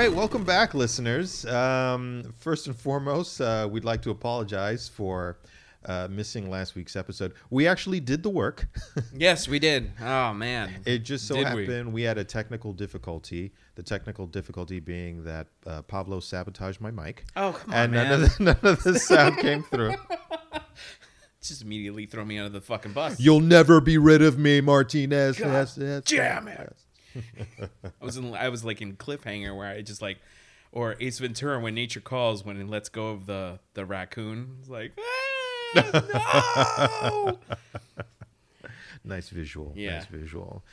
Right, welcome back, listeners. Um, first and foremost, uh, we'd like to apologize for uh, missing last week's episode. We actually did the work. Yes, we did. Oh man. it just so Did we? happened we? had a technical difficulty. The technical difficulty being that uh, Pablo sabotaged my mic, Oh come on, and man. none of, the, none of the sound came through. Just immediately throw me under the fucking bus. You'll never be rid of me, Martinez. God Yes, yes, damn yes. I was in, I was like in cliffhanger where I just like, or Ace Ventura when nature calls when it lets go of the the raccoon. It's like, ah, no. nice visual. Yeah. Nice visual.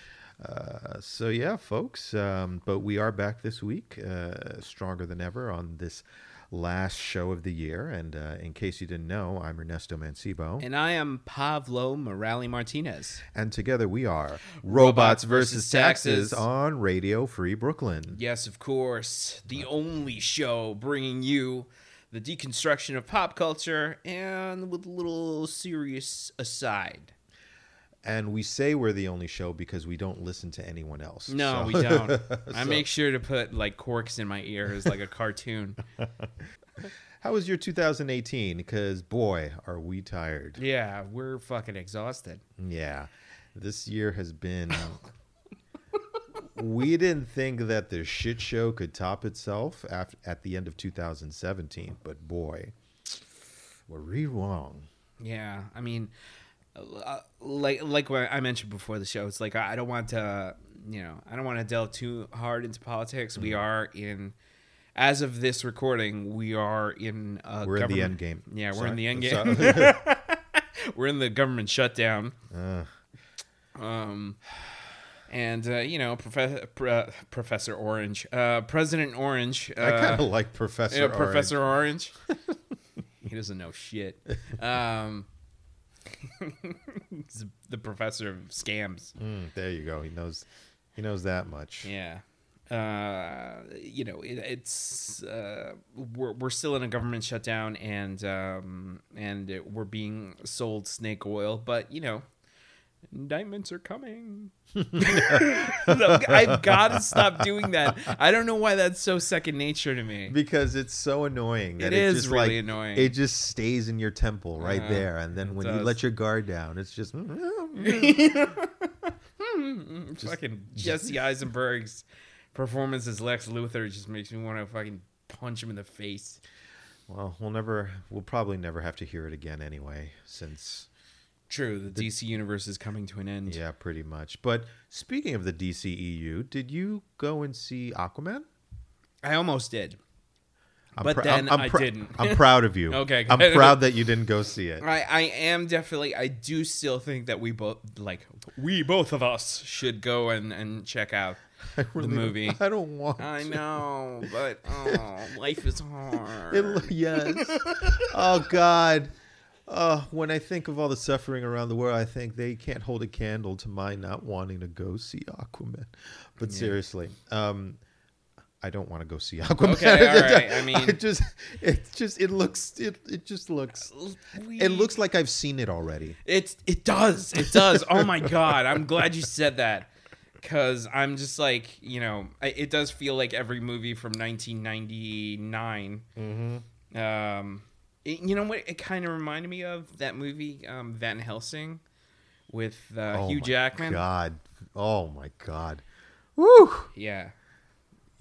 Uh, so yeah, folks. Um, but we are back this week, uh, stronger than ever on this last show of the year. And uh, in case you didn't know, I'm Ernesto Mancibo, and I am Pablo Morales Martinez. and together we are Robots Robots versus versus Taxes Taxes. on Radio Free Brooklyn. Yes, of course, the only show bringing you the deconstruction of pop culture and with a little serious aside. And we say we're the only show because we don't listen to anyone else. No, So- we don't. I make sure to put like corks in my ears like a cartoon. How was your 2018? Because boy, are we tired. Yeah, we're fucking exhausted. Yeah. This year has been. we didn't think that the shit show could top itself af at the end of 2017, but boy, were we wrong. Yeah, I mean, uh, like like what I mentioned before the show, it's like I don't want to, you know, I don't want to delve too hard into politics. We are in, as of this recording, we are in. A We're in the end game. Yeah, we're Sorry. in the end game. we're in the government shutdown. Uh, Um, and uh, you know, Professor uh, Professor Orange, uh, President Orange. Uh, I kind of like Professor. yeah, Orange. Professor Orange. he doesn't know shit. Um, he's the professor of scams. Mm, there you go. He knows. He knows that much. Yeah. Uh, you know, it, it's uh, we're we're still in a government shutdown, and um, and we're being sold snake oil, but you know. Indictments are coming. I've got to stop doing that. I don't know why that's so second nature to me. Because it's so annoying. That It is just, really like, annoying. It just stays in your temple right Uh, there, and then it when you let your guard down, it's just. fucking Jesse Eisenberg's performance as Lex Luthor just makes me want to fucking punch him in the face. Well, we'll never. We'll probably never have to hear it again anyway, since True, the, DC universe is coming to an end. yeah, pretty much. But speaking of the DCEU, did you go and see Aquaman? I almost did. I'm But then I prou- didn't. I'm proud of you. Okay, I'm proud that you didn't go see it. I, I am definitely I do still think that we both like we both of us should go and, and check out I really the don't- movie. I don't want. I to. know, but oh, life is hard. It, yes. oh God. Uh, when I think of all the suffering around the world, I think they can't hold a candle to my not wanting to go see Aquaman. But Yeah. seriously, um, I don't want to go see Aquaman. Okay, all right. I mean- it just, it just, it looks, it, it just looks. We- It looks like I've seen it already. It's it does. It does. oh my god. I'm glad you said that. Cause I'm just like, you know, it does feel like every movie from 1999. Mm-hmm. Um, it- you know what? It kind of reminded me of that movie, um, Van Helsing, with uh, oh Hugh my Jackman. God. Oh my God. Woo! Yeah,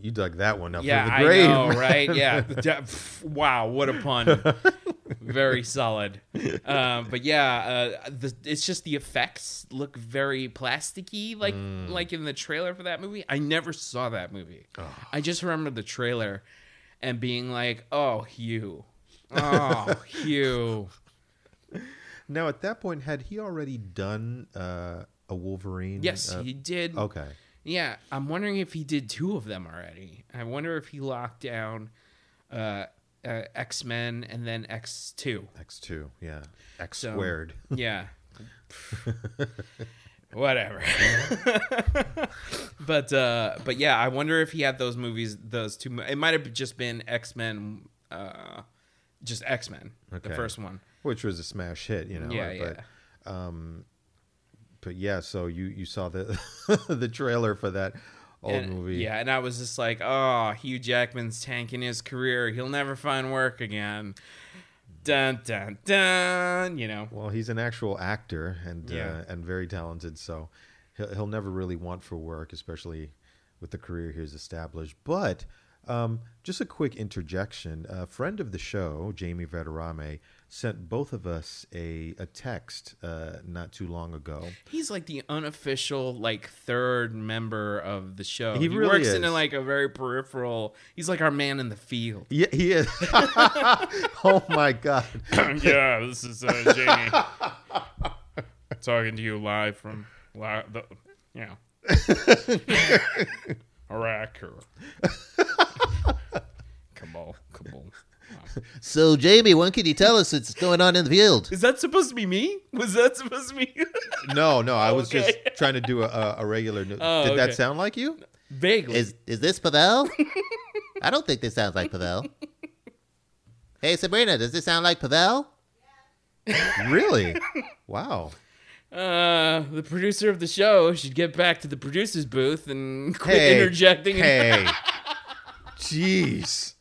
You dug that one up yeah, the I grave. know, right? Yeah. Wow, what a pun! very solid. Um, but yeah, uh, the, it's just the effects look very plasticky, like Mm. like in the trailer for that movie. I never saw that movie. I just remember the trailer and being like, "Oh, Hugh, oh, Hugh." Now, at that point, had he already done uh, a Wolverine? Yes, uh, he did. Okay. Yeah, I'm wondering if he did two of them already. I wonder if he locked down uh, uh, X Men and then X Two. X two, yeah. X So- squared. Yeah. Whatever. but uh but yeah, I wonder if he had those movies those two it might have just been X-Men uh just X-Men, the first one. Which was a smash hit, you know. yeah, but, yeah. but yeah, so you you saw the the trailer for that. old And- movie. Yeah, and I was just like, oh, Hugh Jackman's tanking his career. He'll never find work again. Dun dun dun. You know. Well, he's an actual actor and Yeah. uh, and very talented, so he'll, he'll never really want for work, especially with the career he's established. But um, just a quick interjection: a friend of the show, Jamie Veterame, sent both of us a a text uh, not too long ago. He's like the unofficial, like third member of the show. He He, really works in a, like a very peripheral. He's like our man in the field. Yeah, he is. oh my god! yeah, this is uh, Jamie talking to you live from li- the, you know, Iraq or Kabul. Kabul. So, Jamie, when can you tell us what's going on in the field? Is that supposed to be me? Was that supposed to be No, no, I was Okay. just trying to do a, a, a regular. No- Oh, Did that sound like you? vaguely? Is is this Pavel? I don't think this sounds like Pavel. Hey, Sabrina, does this sound like Pavel? Really? wow. uh, the producer of the show should get back to the producer's booth and quit Hey, interjecting. Hey, jeez.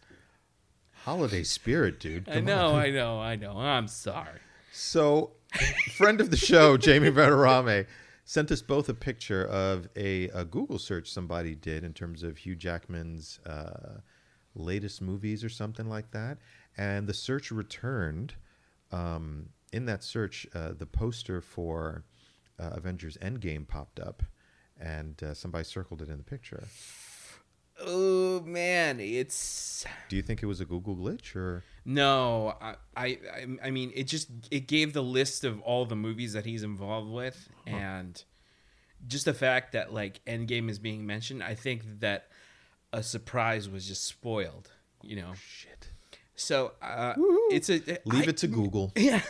Holiday spirit, dude. I know, on. I know, I know. I'm sorry. So, friend of the show, Jamie Veterame, sent us both a picture of a, a Google search somebody did in terms of Hugh Jackman's uh, latest movies or something like that. And the search returned. Um, in that search, uh, the poster for uh, Avengers Endgame popped up, and uh, somebody circled it in the picture. Oh man, it's Do you think it was a Google glitch or? No, I, I, I- mean, it just it gave the list of all the movies that he's involved with, and just the fact that like Endgame is being mentioned, I think that a surprise was just spoiled. You know, Shit. so uh, it's a Leave I- it to Google. Yeah,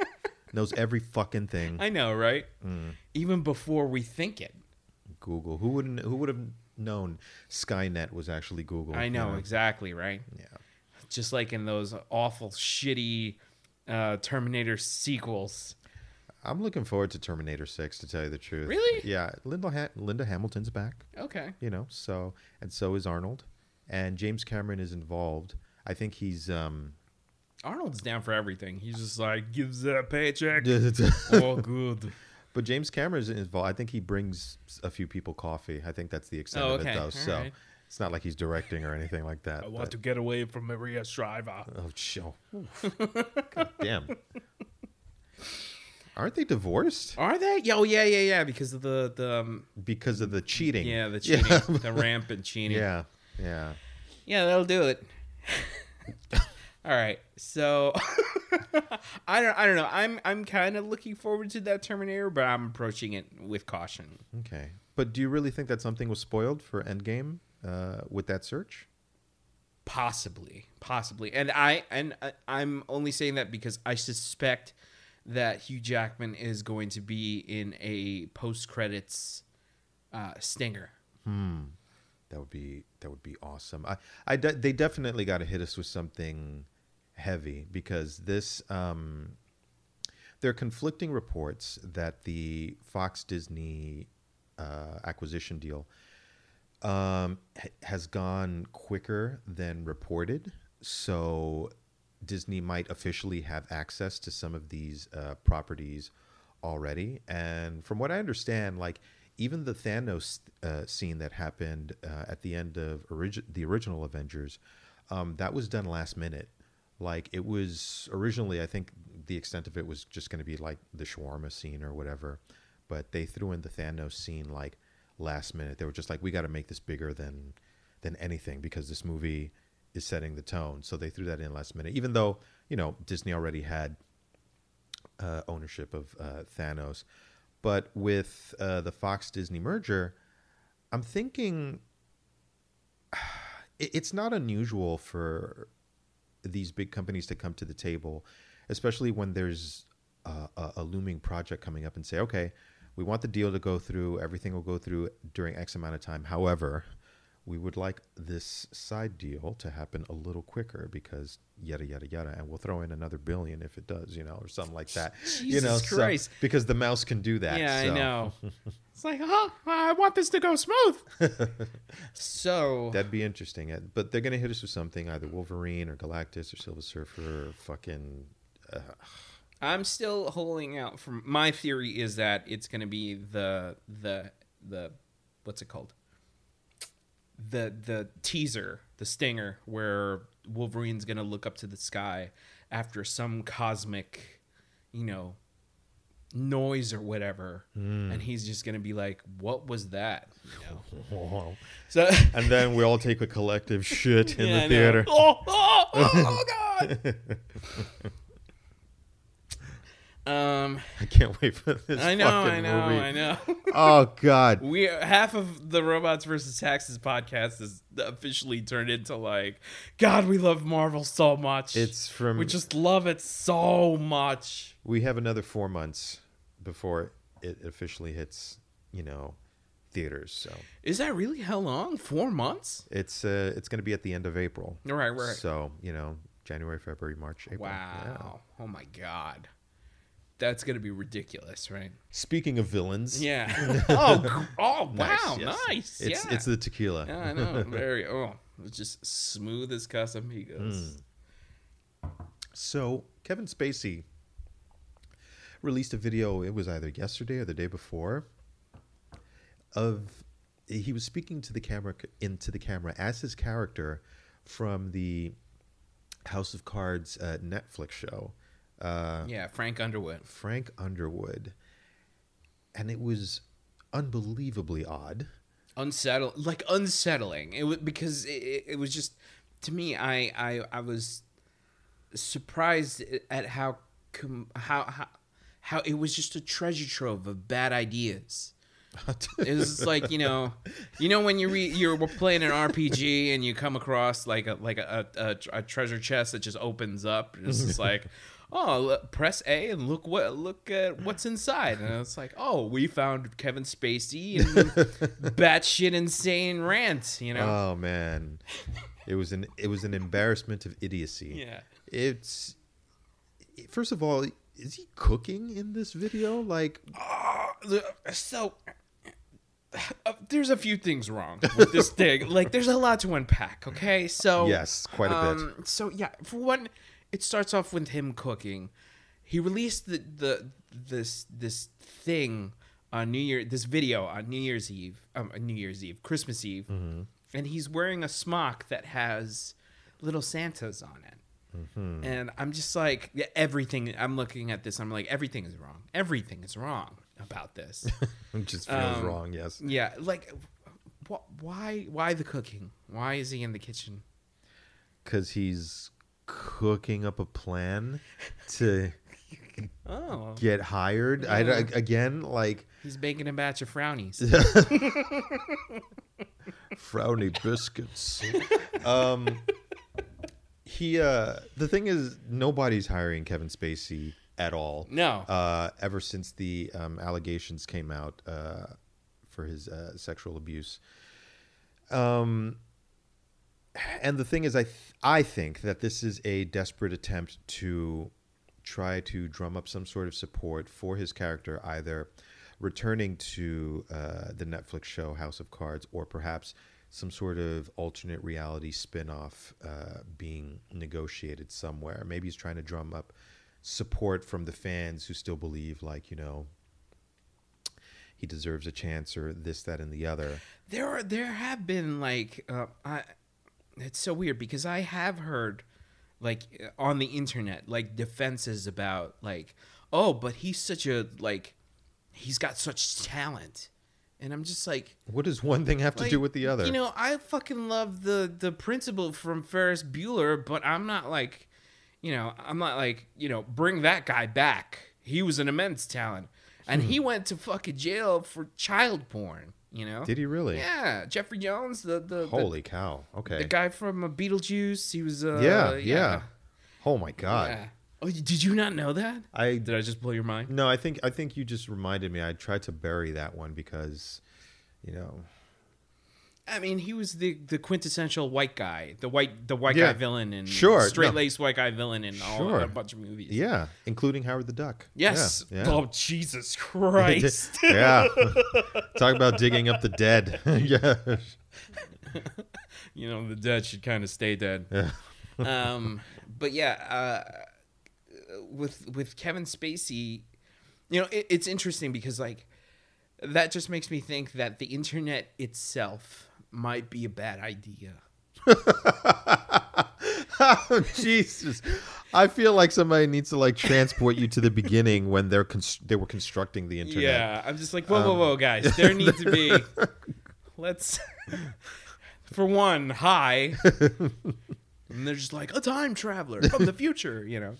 Knows every fucking thing. I know, right? Mm. Even before we think it, Google. Who wouldn't? Who would have known Skynet was actually Google? I you know exactly, right? Yeah. Just like in those awful, shitty uh, Terminator sequels. I'm looking forward to Terminator Six. To tell you the truth. Really? Yeah. Linda ha- Linda Hamilton's back. Okay. You know. So and so is Arnold, and James Cameron is involved. I think he's. um Arnold's down for everything. He's just like gives that paycheck. All good. James Cameron is involved. I think he brings a few people coffee. I think that's the extent Oh, of okay. it, though. All so right. it's not like he's directing or anything like that. I want to get away from Maria Shriver. Oh, show. God damn. Aren't they divorced Are they? Yeah, oh yeah, yeah, yeah. Because of the the um, because of the cheating? yeah the cheating, Yeah. the rampant cheating. yeah. Yeah. yeah, that'll do it. All right, so I don't I don't know. I'm I'm kind of looking forward to that Terminator, but I'm approaching it with caution. Okay. But do you really think that something was spoiled for Endgame uh, with that search? Possibly, possibly, and I and I- I'm only saying that because I suspect that Hugh Jackman is going to be in a post credits uh, stinger. That would be that would be awesome. I, I de- they definitely got to hit us with something heavy because this um, there are conflicting reports that the Fox Disney uh, acquisition deal um, ha- has gone quicker than reported. So Disney might officially have access to some of these uh, properties already. And from what I understand, like even the Thanos uh, scene that happened uh, at the end of the original Avengers, um, that was done last minute. Like it was originally, I think the extent of it was just going to be like the shawarma scene or whatever, but they threw in the Thanos scene like last minute. They were just like, we got to make this bigger than than anything because this movie is setting the tone. So they threw that in last minute, even though you know Disney already had uh, ownership of uh, Thanos. But with uh, the Fox Disney merger, I'm thinking it's not unusual for these big companies to come to the table, especially when there's a, a, looming project coming up and say, okay, we want the deal to go through, everything will go through during X amount of time. However, we would like this side deal to happen a little quicker because yada yada yada, and we'll throw in another billion if it does, you know, or something like that. you Jesus know, so- Christ. because the mouse can do that. Yeah, I so know. it's like, oh, I want this to go smooth. so That'd be interesting. But they're gonna hit us with something, either Wolverine or Galactus or Silver Surfer or fucking. Uh, I'm still holding out. From my theory is that it's going to be the the the what's it called? The the teaser, the stinger, where Wolverine's to look up to the sky after some cosmic, you know, noise or whatever, hmm. and he's just to be like, "What was that?" You know. So and then we all take a collective shit in Yeah, the theater. Oh, oh, oh, oh God. Um, I can't wait for this. I know, I know, movie. I know. Oh God. We half of the Robots versus Taxes podcast is officially turned into like, God, we love Marvel so much. It's from. we just love it so much. we have another four months before it officially hits. You know, theaters. So Is that really how long? Four months? it's uh it's gonna be at the end of April. Right, right. So you know, January, February, March, April. Yeah. Wow. Oh my God. That's gonna be ridiculous, right? Speaking of villains. Yeah. oh, oh, Nice, wow, yes. nice. It's yeah. it's the tequila. Yeah, I know. Very. Oh, it's just smooth as. Casamigos. So Kevin Spacey released a video. It was either yesterday or the day before. Of he was speaking to the camera into the camera as his character from the House of Cards uh, Netflix show. Uh, Yeah, Frank Underwood. Frank Underwood, and it was unbelievably odd. unsettle like unsettling it was because it, it- it was just to me I, I i was surprised at how com- how how how it was just a treasure trove of bad ideas it was like you know you know when you re- you're playing an rpg and you come across like a like a, a, a treasure chest that just opens up it's just like oh press a and look what look at what's inside and it's like oh we found kevin spacey and batshit insane rant you know Oh man, it was an it was an embarrassment of idiocy. yeah It's first of all, is he cooking in this video? Like, Uh, so uh, there's a few things wrong with this thing. Like, there's a lot to unpack. Okay, so Yes, quite a bit. bit. So yeah, for one, it starts off with him cooking. He released the the this this thing on New Year, this video on New Year's Eve, um, New Year's Eve, Christmas Eve, Mm-hmm. and he's wearing a smock that has little Santas on it. Mm-hmm. And I'm just like everything. I'm looking at this. I'm like everything is wrong. Everything is wrong about this. it just feels Um, wrong. Yes, yeah, like wh- why why the cooking? Why is he in the kitchen? because he's cooking up a plan to Oh, get hired. I again like he's baking a batch of frownies. frowny biscuits. um, he uh, the thing is, nobody's hiring Kevin Spacey at all. No. Uh, ever since the um, allegations came out uh, for his uh, sexual abuse. Um, and the thing is, I th- I think that this is a desperate attempt to try to drum up some sort of support for his character, either returning to uh, the Netflix show House of Cards, or perhaps some sort of alternate reality spin-off uh, being negotiated somewhere. Maybe he's trying to drum up support from the fans who still believe, like you know, he deserves a chance, or this, that, and the other. there are there have been like uh, I it's so weird because I have heard like on the internet like defenses about like oh but he's such a like he's got such talent and I'm just like What does one thing have to do with the other? You know, I fucking love the the principal from Ferris Bueller, but I'm not like, you know, I'm not like, you know, bring that guy back. He was an immense talent, and hmm. he went to fucking jail for child porn. You know? Did he really? Yeah, Jeffrey Jones, the the Holy cow! Okay. the guy from uh, Beetlejuice. He was. Uh, yeah, yeah, Oh my god! yeah. Oh, did you not know that? I Did I just blow your mind? no, I think I think you just reminded me. I tried to bury that one because, you know, I mean, he was the, the quintessential white guy, the white the white Yeah. guy villain in Sure, straight laced white guy villain in all Sure. a bunch of movies. Yeah, including Howard the Duck. Yes. Yeah. Oh Jesus Christ. yeah. Talk about digging up the dead. yeah. you know the dead should kind of stay dead. Yeah. um, but yeah, uh, with with Kevin Spacey, you know, it, it's interesting because like that just makes me think that the internet itself might be a bad idea. oh, Jesus. I feel like somebody needs to like transport you to the beginning when they're const- they were constructing the internet. Yeah, I'm just like, whoa, whoa, Um, whoa, guys. There needs to be. Let's. For one, hi. And they're just like a time traveler from the future, you know.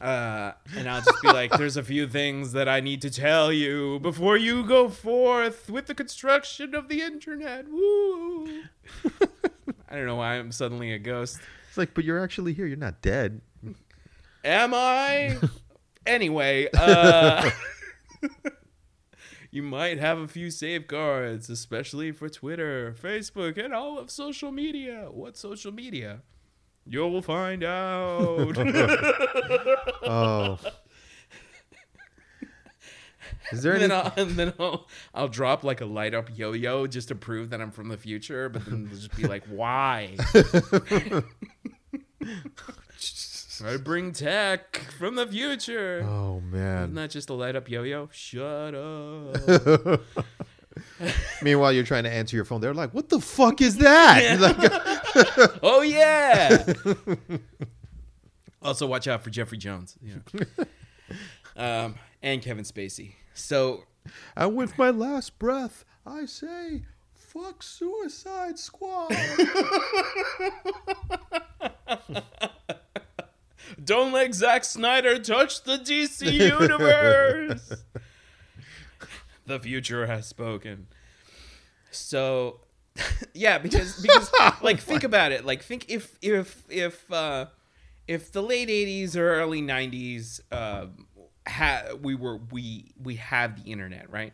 Uh, and I'll just be like, "There's a few things that I need to tell you before you go forth with the construction of the internet." Woo! I don't know why I'm suddenly a ghost. It's like, but you're actually here. You're not dead. Am I? anyway, uh, you might have a few safeguards, especially for Twitter, Facebook, and all of social media. What social media? You'll find out. Oh. Is there and any? then, I'll, and then I'll, I'll drop like a light up yo yo just to prove that I'm from the future, but then they'll just be like, why? I bring tech from the future. Oh man! Isn't that just a light up yo yo? Shut up. Meanwhile, you're trying to answer your phone. They're like, "What the fuck is that?" You're like, oh, yeah. also, watch out for Jeffrey Jones. Yeah. um, and Kevin Spacey. So, and with my last breath, I say, "Fuck Suicide Squad." don't let Zack Snyder touch the DC universe. The future has spoken. So, yeah, because because like think about it. Like think if if if uh if the late 80s or early 90s uh ha- we were we we have the internet, right?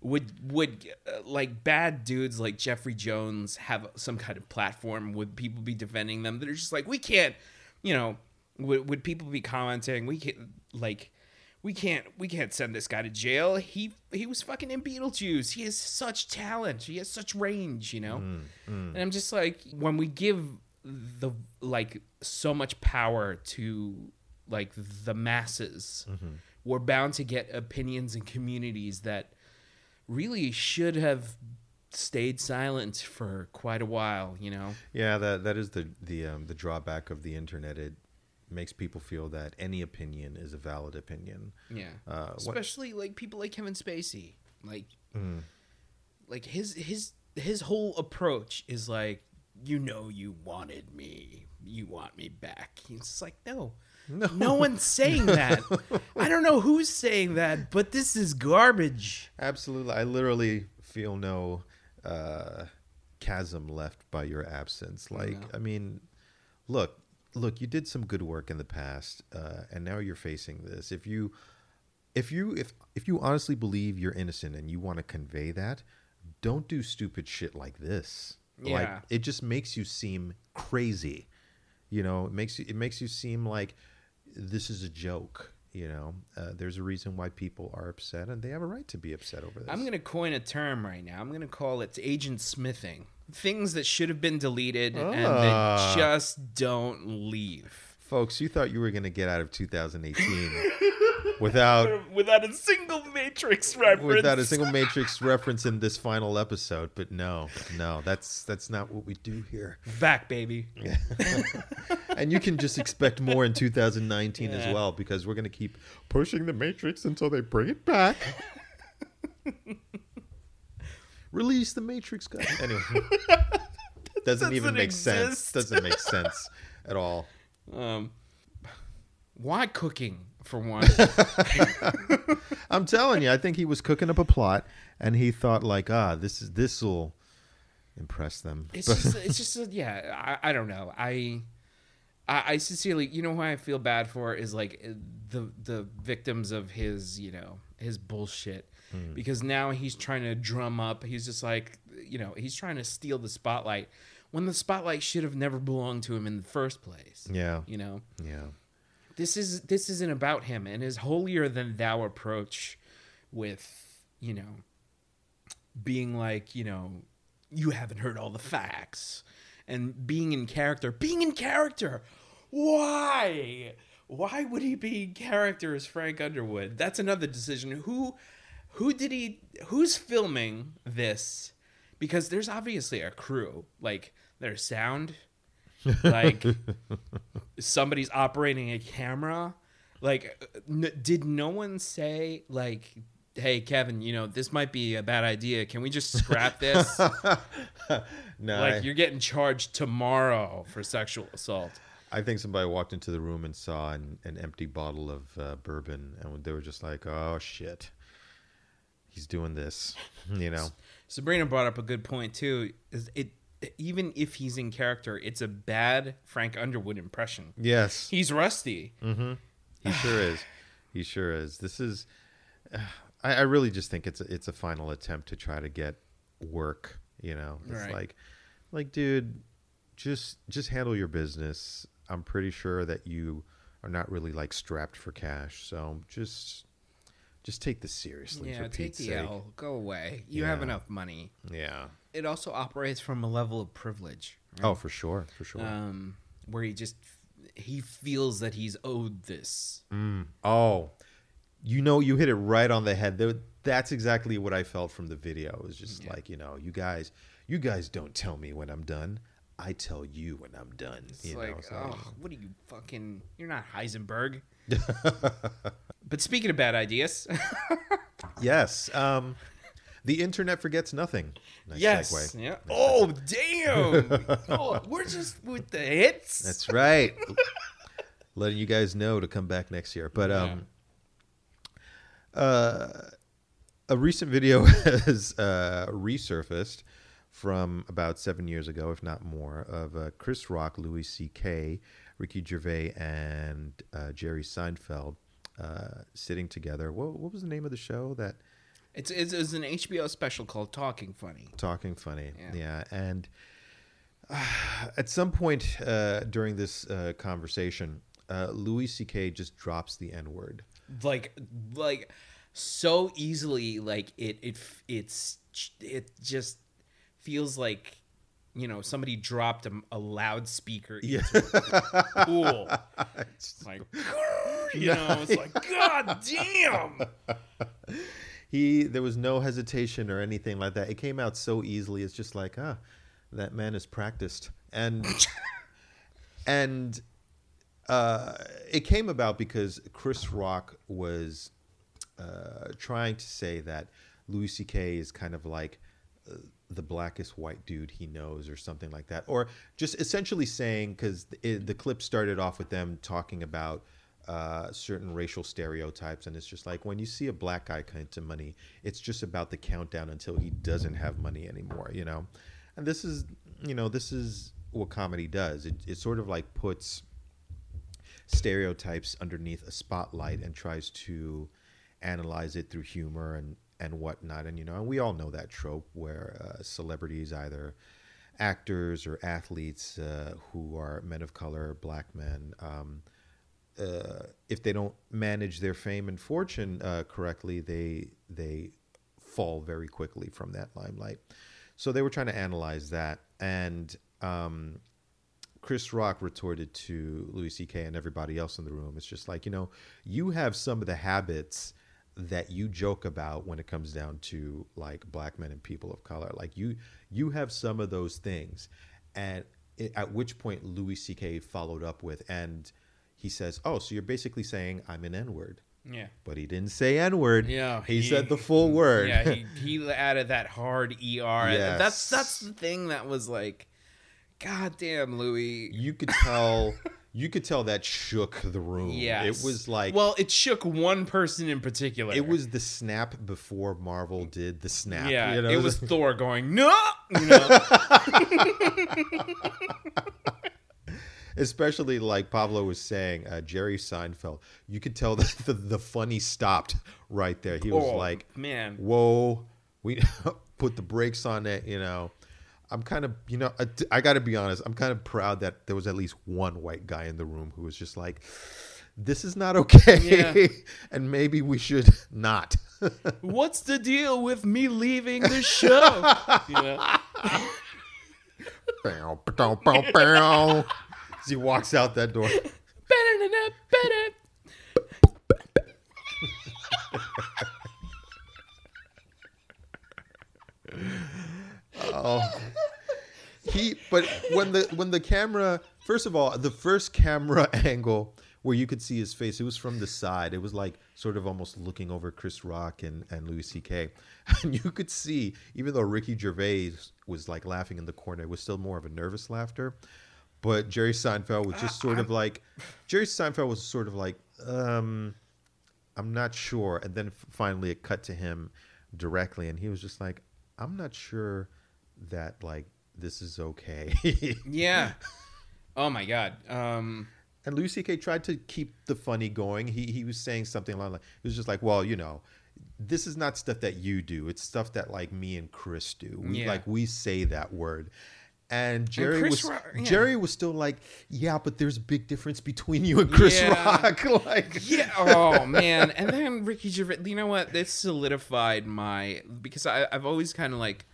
Would would uh, like bad dudes like Jeffrey Jones have some kind of platform? Would people be defending them? They're just like we can't, you know. Would would people be commenting? We can't like we can't we can't send this guy to jail. He he was fucking in Beetlejuice. He has such talent. He has such range, you know. Mm, mm. And I'm just like when we give the like so much power to like the masses, mm-hmm. we're bound to get opinions and communities that really should have stayed silent for quite a while, you know. yeah, that that is the the um, the drawback of the internet. It makes people feel that any opinion is a valid opinion. Yeah. Uh, what- Especially like people like Kevin Spacey. Like Mm. like his his his whole approach is like you know you wanted me. You want me back. He's just like, "No. No. No one's saying that. I don't know who's saying that, but this is garbage." Absolutely. I literally feel no uh, chasm left by your absence. Like, No. I mean, look, look, you did some good work in the past, uh, and now you're facing this. If you, if you, if if you honestly believe you're innocent and you want to convey that, don't do stupid shit like this. Like, Yeah. it just makes you seem crazy. You know, it makes you it makes you seem like this is a joke. You know, uh, there's a reason why people are upset, and they have a right to be upset over this. I'm going to coin a term right now. I'm going to call it agent smithing. Things that should have been deleted and Ah. that just don't leave. Folks, you thought you were going to get out of 2018 without Without a single Matrix reference. without a single Matrix reference in this final episode. But no, no, that's that's not what we do here. back, baby. And you can just expect more in 2019 as well because we're going to keep pushing the Matrix until they bring it back. Release the Matrix, guys. Anyway, doesn't even doesn't make sense. Doesn't make sense at all. Um, why cooking for one? I'm telling you, I think he was cooking up a plot, and he thought like, ah, this is this will impress them. It's just, it's just, a, yeah. I, I don't know. I, I, I sincerely, you know, why I feel bad for is like the the victims of his, you know, his bullshit, Hmm. because now he's trying to drum up. He's just like you know, he's trying to steal the spotlight when the spotlight should have never belonged to him in the first place. Yeah. You know, Yeah. this is this isn't about him and his holier than thou approach with you know being like you know you haven't heard all the facts and being in character being in character why why would he be in character as frank underwood that's another decision who who did he who's filming this? Because there's obviously a crew like there's sound like somebody's operating a camera. Like n- did no one say like hey kevin you know this might be a bad idea. Can we just scrap this? No, like I, you're getting charged tomorrow for sexual assault. I think somebody walked into the room and saw an, an empty bottle of uh, bourbon, and they were just like, "Oh shit, he's doing this," you know. sabrina brought up a good point too is it even if he's in character it's a bad frank underwood impression Yes, he's rusty mm-hmm. he sure is. He sure is. This is. I, I really just think it's a, it's a final attempt to try to get work. You know, it's Right. like, like, dude, just just handle your business. I'm pretty sure that you are not really like strapped for cash, so just just take this seriously. yeah for take Pete's the sake. l go away you have Yeah. enough money Yeah. it also operates from a level of privilege Oh, for sure, for sure. um, where he just he feels that he's owed this. Oh, you know, you hit it right on the head. There- That's exactly what I felt from the video. It was just Yeah. like, you know, you guys, you guys don't tell me when I'm done. I tell you when I'm done. It's you like, know, so- oh, what are you fucking? You're not Heisenberg. but speaking of bad ideas, yes. Um, the internet forgets nothing. Nice yes, segue. yeah. Oh damn! oh, we're just with the hits. That's right. Letting you guys know to come back next year. But um, uh, a recent video has uh, resurfaced from about seven years ago, if not more, of uh, Chris Rock, Louis C.K., Ricky Gervais, and uh, Jerry Seinfeld uh, sitting together. What, what was the name of the show that? It's, it's it's an HBO special called Talking Funny. Talking funny. Yeah. Yeah. And uh, at some point uh, during this uh, conversation, uh, Louis C.K. just drops the N word. Like like so easily. Like it it it's it just feels like you know somebody dropped a, a loudspeaker into a pool. It's like you know it's like god damn. He there was no hesitation or anything like that. It came out so easily. It's just like, ah, that man is practiced. And and uh, it came about because Chris Rock was uh, trying to say that Louis C.K. is kind of like uh, the blackest white dude he knows, or something like that, or just essentially saying because the clip started off with them talking about uh, certain racial stereotypes, and it's just like when you see a black guy come into money, it's just about the countdown until he doesn't have money anymore, you know. And this is, you know, this is what comedy does. It, it sort of like puts stereotypes underneath a spotlight and tries to analyze it through humor and and whatnot. And you know, and we all know that trope where uh, celebrities, either actors or athletes uh, who are men of color, black men, um, uh, if they don't manage their fame and fortune uh, correctly, they they fall very quickly from that limelight. So they were trying to analyze that, and um, Chris Rock retorted to Louis C.K. and everybody else in the room. It's just like you know, you have some of the habits that you joke about when it comes down to like black men and people of color. Like you, you have some of those things, and it, at which point Louis C.K. followed up with, and he says, "Oh, so you're basically saying I'm an N word." Yeah. But he didn't say N word. Yeah, he, he- said the full word. Yeah, he, he added that hard ER. Yes. That's that's the thing that was like, God damn, Louis. you could tell, you could tell that shook the room. Yeah, it was like well, it shook one person in particular. It was the snap before Marvel did the snap. yeah, you know? it was Thor going no, you know, especially like Pablo was saying, uh, Jerry Seinfeld. You could tell that the, the funny stopped right there. He was Oh, like, man, "Whoa, we put the brakes on it. You know, I'm kind of, you know, I, I got to be honest. I'm kind of proud that there was at least one white guy in the room who was just like, "This is not okay," Yeah. and maybe we should not. What's the deal with me leaving the show? you know? Bow, bow, bow, bow. As he walks out that door. Oh, he. But when the when the camera, first of all, the first camera angle where you could see his face, it was from the side. It was like sort of almost looking over Chris Rock and and Louis C.K. And you could see, even though Ricky Gervais was like laughing in the corner, it was still more of a nervous laughter. But Jerry Seinfeld was just sort of like, Jerry Seinfeld was sort of like, um, I'm not sure. And then finally it cut to him directly, and he was just like, I'm not sure that like this is okay. Yeah. Oh my god. Um and Louis C.K. tried to keep the funny going. He he was saying something along like it was just like, well, you know, this is not stuff that you do. It's stuff that like me and Chris do. We Yeah. like we say that word. And Jerry Chris was yeah. Jerry was still like, yeah, but there's a big difference between you and Chris Yeah. Rock. like, yeah. Oh man. And then Ricky Gervais. You know what? This solidified my because I, I've always kind of like.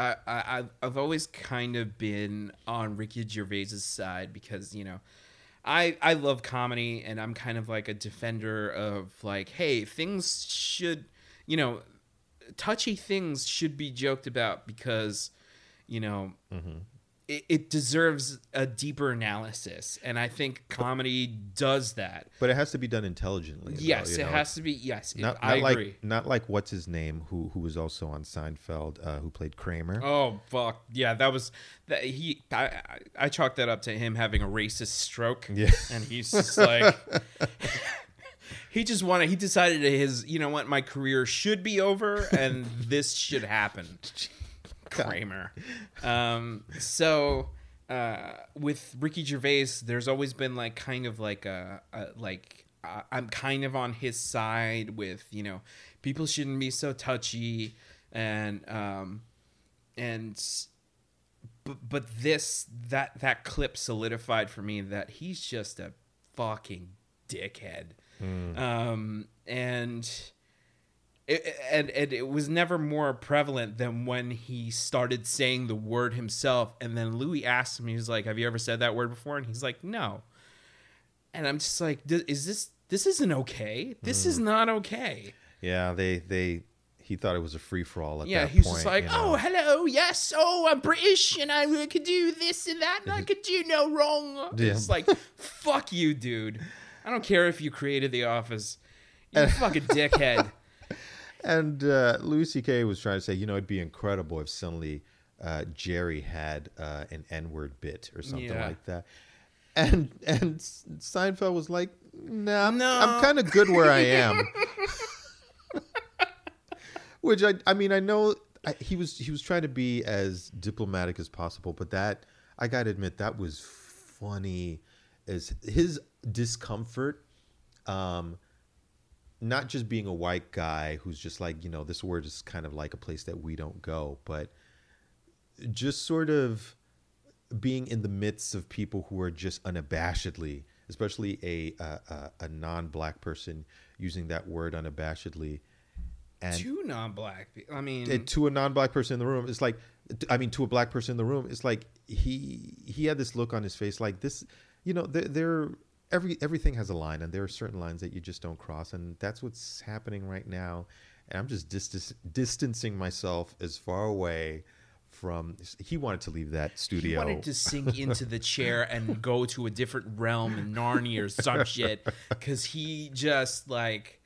I, I I've- always kind of been on Ricky Gervais's side because you know, I I love comedy and I'm kind of like a defender of like, hey, things should, you know, touchy things should be joked about because, you know, mm-hmm. It, it deserves a deeper analysis, and I think comedy does that. but it has to be done intelligently. Yes, it know? has to be. Yes, it- Not, I like agree. not like what's his name who who was also on Seinfeld uh, who played Kramer. Oh fuck yeah, that was that he. I, I chalked that up to him having a racist stroke. Yeah. and he's just like. He just wanted. He decided that his, you know what, my career should be over, and this should happen. Kramer. Um, so uh, with Ricky Gervais, there's always been like kind of like a, a like uh, I'm kind of on his side with you know people shouldn't be so touchy and um, and but but this that that clip solidified for me that he's just a fucking dickhead. Um and it, and, and it was never more prevalent than when he started saying the word himself and then louis asked him he was like have you ever said that word before? And he's like no. And i'm just like is this this isn't okay? This is hmm. not okay. Yeah, they they he thought it was a free for all at yeah that he's just like you oh, know? oh hello yes oh i'm british and i could do this and that and i could do no wrong. Yeah. it's like fuck you dude. I don't care if you created the office. You fucking dickhead And uh, Louis C.K. was trying to say, you know, it'd be incredible if suddenly uh, Jerry had uh, an N-word bit or something Yeah. like that. And and Seinfeld was like, nah, No. I'm kind of good where I am. Which I I mean I know I, he was he was trying to be as diplomatic as possible, but that I got to admit that was funny as his discomfort um not just being a white guy who's just like, you know, this word is kind of like a place that we don't go, but just sort of being in the midst of people who are just unabashedly, especially a a, a, non-black person using that word unabashedly, and two non-black people i mean to a non-black person in the room, it's like, I mean, to a black person in the room, it's like he he had this look on his face, like this, you know, there, there every everything has a line, and there are certain lines that you just don't cross, and that's what's happening right now. And I'm just dis- distancing myself as far away from. He wanted to leave that studio. he wanted to sink into the chair and go to a different realm in Narnia or some shit because he just like,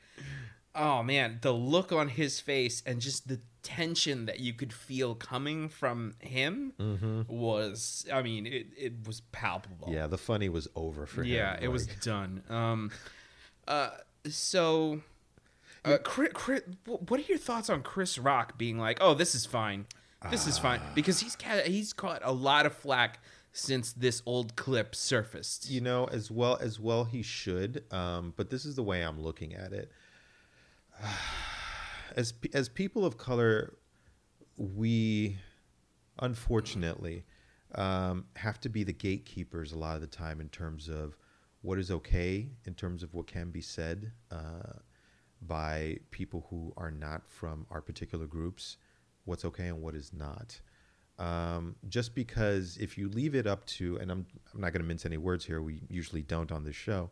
oh man, the look on his face and just the tension that you could feel coming from him was, I mean, it, it was palpable. yeah, the funny was over for him. yeah, it was done. Um, uh, so. Uh, Chris, Chris, what are your thoughts on Chris Rock being like, "Oh, this is fine, this is fine," because he's ca- he's caught a lot of flack since this old clip surfaced. you know as well as well he should um, but this is the way i'm looking at it as as people of color we unfortunately um, have to be the gatekeepers a lot of the time in terms of what is okay, in terms of what can be said uh, by people who are not from our particular groups, what's okay and what is not. Um, just because if you leave it up to, and I'm, I'm not going to mince any words here, we usually don't on this show.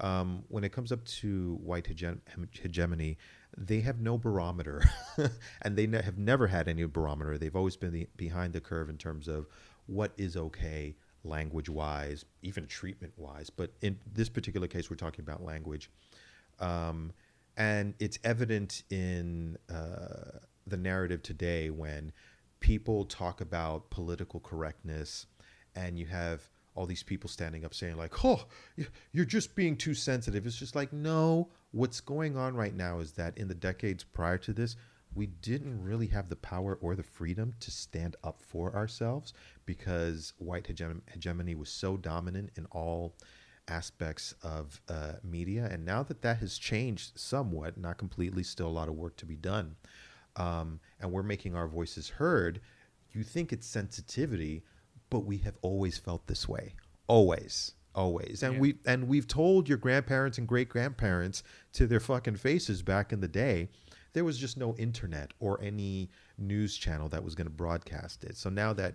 Um, when it comes up to white hege- hegemony, they have no barometer, and they ne- have never had any barometer. They've always been the, behind the curve in terms of what is okay language wise, even treatment wise. But in this particular case, we're talking about language. Um, and it's evident in uh, the narrative today when people talk about political correctness and you have all these people standing up saying like oh you're just being too sensitive it's just like no what's going on right now is that in the decades prior to this we didn't really have the power or the freedom to stand up for ourselves because white hegem- hegemony was so dominant in all aspects of uh, media. And now that that has changed somewhat, not completely, still a lot of work to be done, um, and we're making our voices heard, you think it's sensitivity, but we have always felt this way. Always. Always. And Yeah. we and we've told your grandparents and great grandparents to their fucking faces back in the day there was just no internet or any news channel that was going to broadcast it. So now that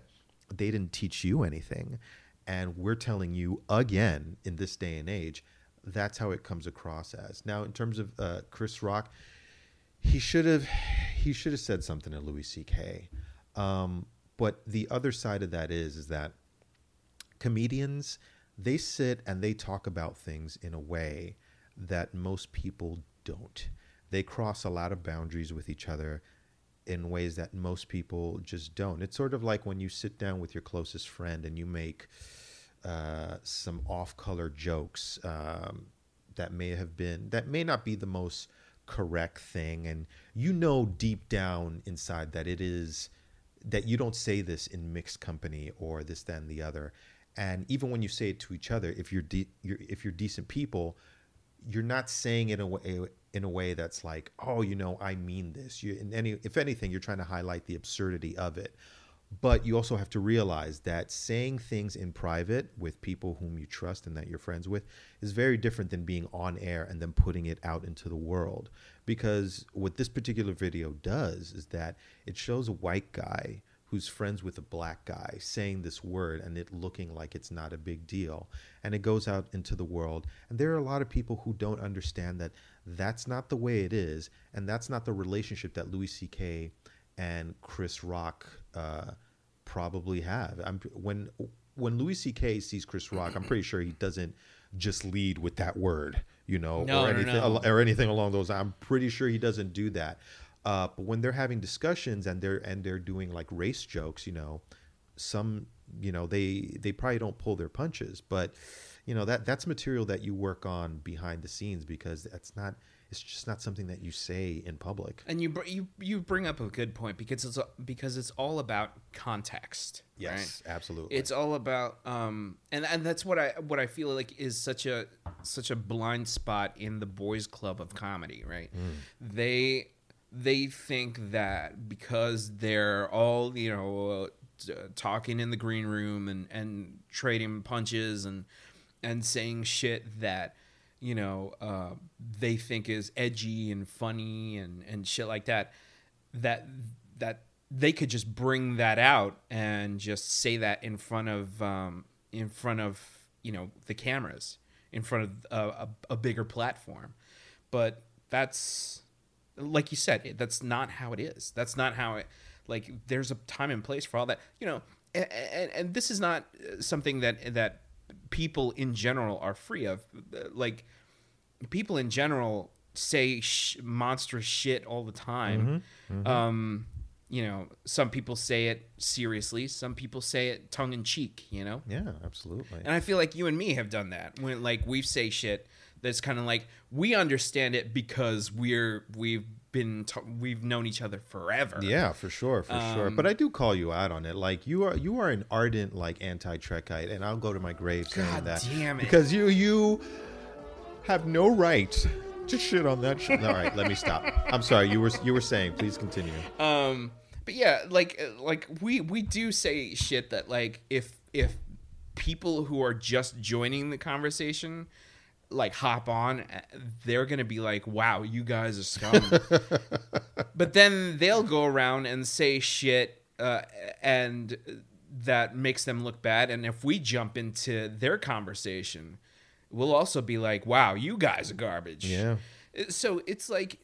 they didn't teach you anything, and we're telling you again in this day and age, that's how it comes across as. Now, in terms of uh, Chris Rock, he should have he should have said something to Louis C.K. Um, but the other side of that is is that comedians they sit and they talk about things in a way that most people don't. They cross a lot of boundaries with each other in ways that most people just don't. It's sort of like when you sit down with your closest friend and you make uh, some off-color jokes um, that may have been that may not be the most correct thing, and you know deep down inside that it is that you don't say this in mixed company or this, then the other. And even when you say it to each other, if you're, de- you're if you're decent people, you're not saying it in a way in a way that's like, oh, you know, I mean this. You, in any, if anything, you're trying to highlight the absurdity of it. But you also have to realize that saying things in private with people whom you trust and that you're friends with is very different than being on air and then putting it out into the world. Because what this particular video does is that it shows a white guy who's friends with a black guy saying this word and it looking like it's not a big deal. And it goes out into the world. And there are a lot of people who don't understand that that's not the way it is. And that's not the relationship that Louis C.K. and Chris Rock uh, probably have. I'm, when when Louis C.K. sees Chris Rock, I'm pretty sure he doesn't just lead with that word, you know, No, or no, anything no. or anything along those. I'm pretty sure he doesn't do that. Uh, but when they're having discussions and they're and they're doing like race jokes, you know, some you know they they probably don't pull their punches, but you know that that's material that you work on behind the scenes because that's not it's just not something that you say in public. And you br- you you bring up a good point because it's because it's all about context. right? Yes, absolutely. It's all about um and and that's what I what I feel like is such a such a blind spot in the boys club of comedy, right? They they think that because they're all, you know, uh, talking in the green room and and trading punches and and saying shit that you know uh, they think is edgy and funny and and shit like that that that they could just bring that out and just say that in front of um, in front of you know the cameras in front of a, a, a bigger platform. But that's like you said that's not how it is. That's not how it like there's a time and place for all that you know and, and, and this is not uh, something that that people in general are free of. Like people in general say sh- monstrous shit all the time um you know some people say it seriously some people say it tongue in cheek you know yeah, absolutely. and I feel like you and me have done that when like we say shit that's kind of like we understand it because we're we've been t- we've known each other forever. Yeah, for sure, for sure. Um, But I do call you out on it. Like you are, you are an ardent like anti-Trekite, and I'll go to my grave saying God that damn it. because you you have no right to shit on that shit. All right, let me stop. I'm sorry. You were you were saying. Please continue. Um but yeah, like like we we do say shit that like if if people who are just joining the conversation like hop on, they're gonna be like, "Wow, you guys are scum." but then they'll go around and say shit, uh, and that makes them look bad. And if we jump into their conversation, we'll also be like, "Wow, you guys are garbage." Yeah. Uh, So it's like,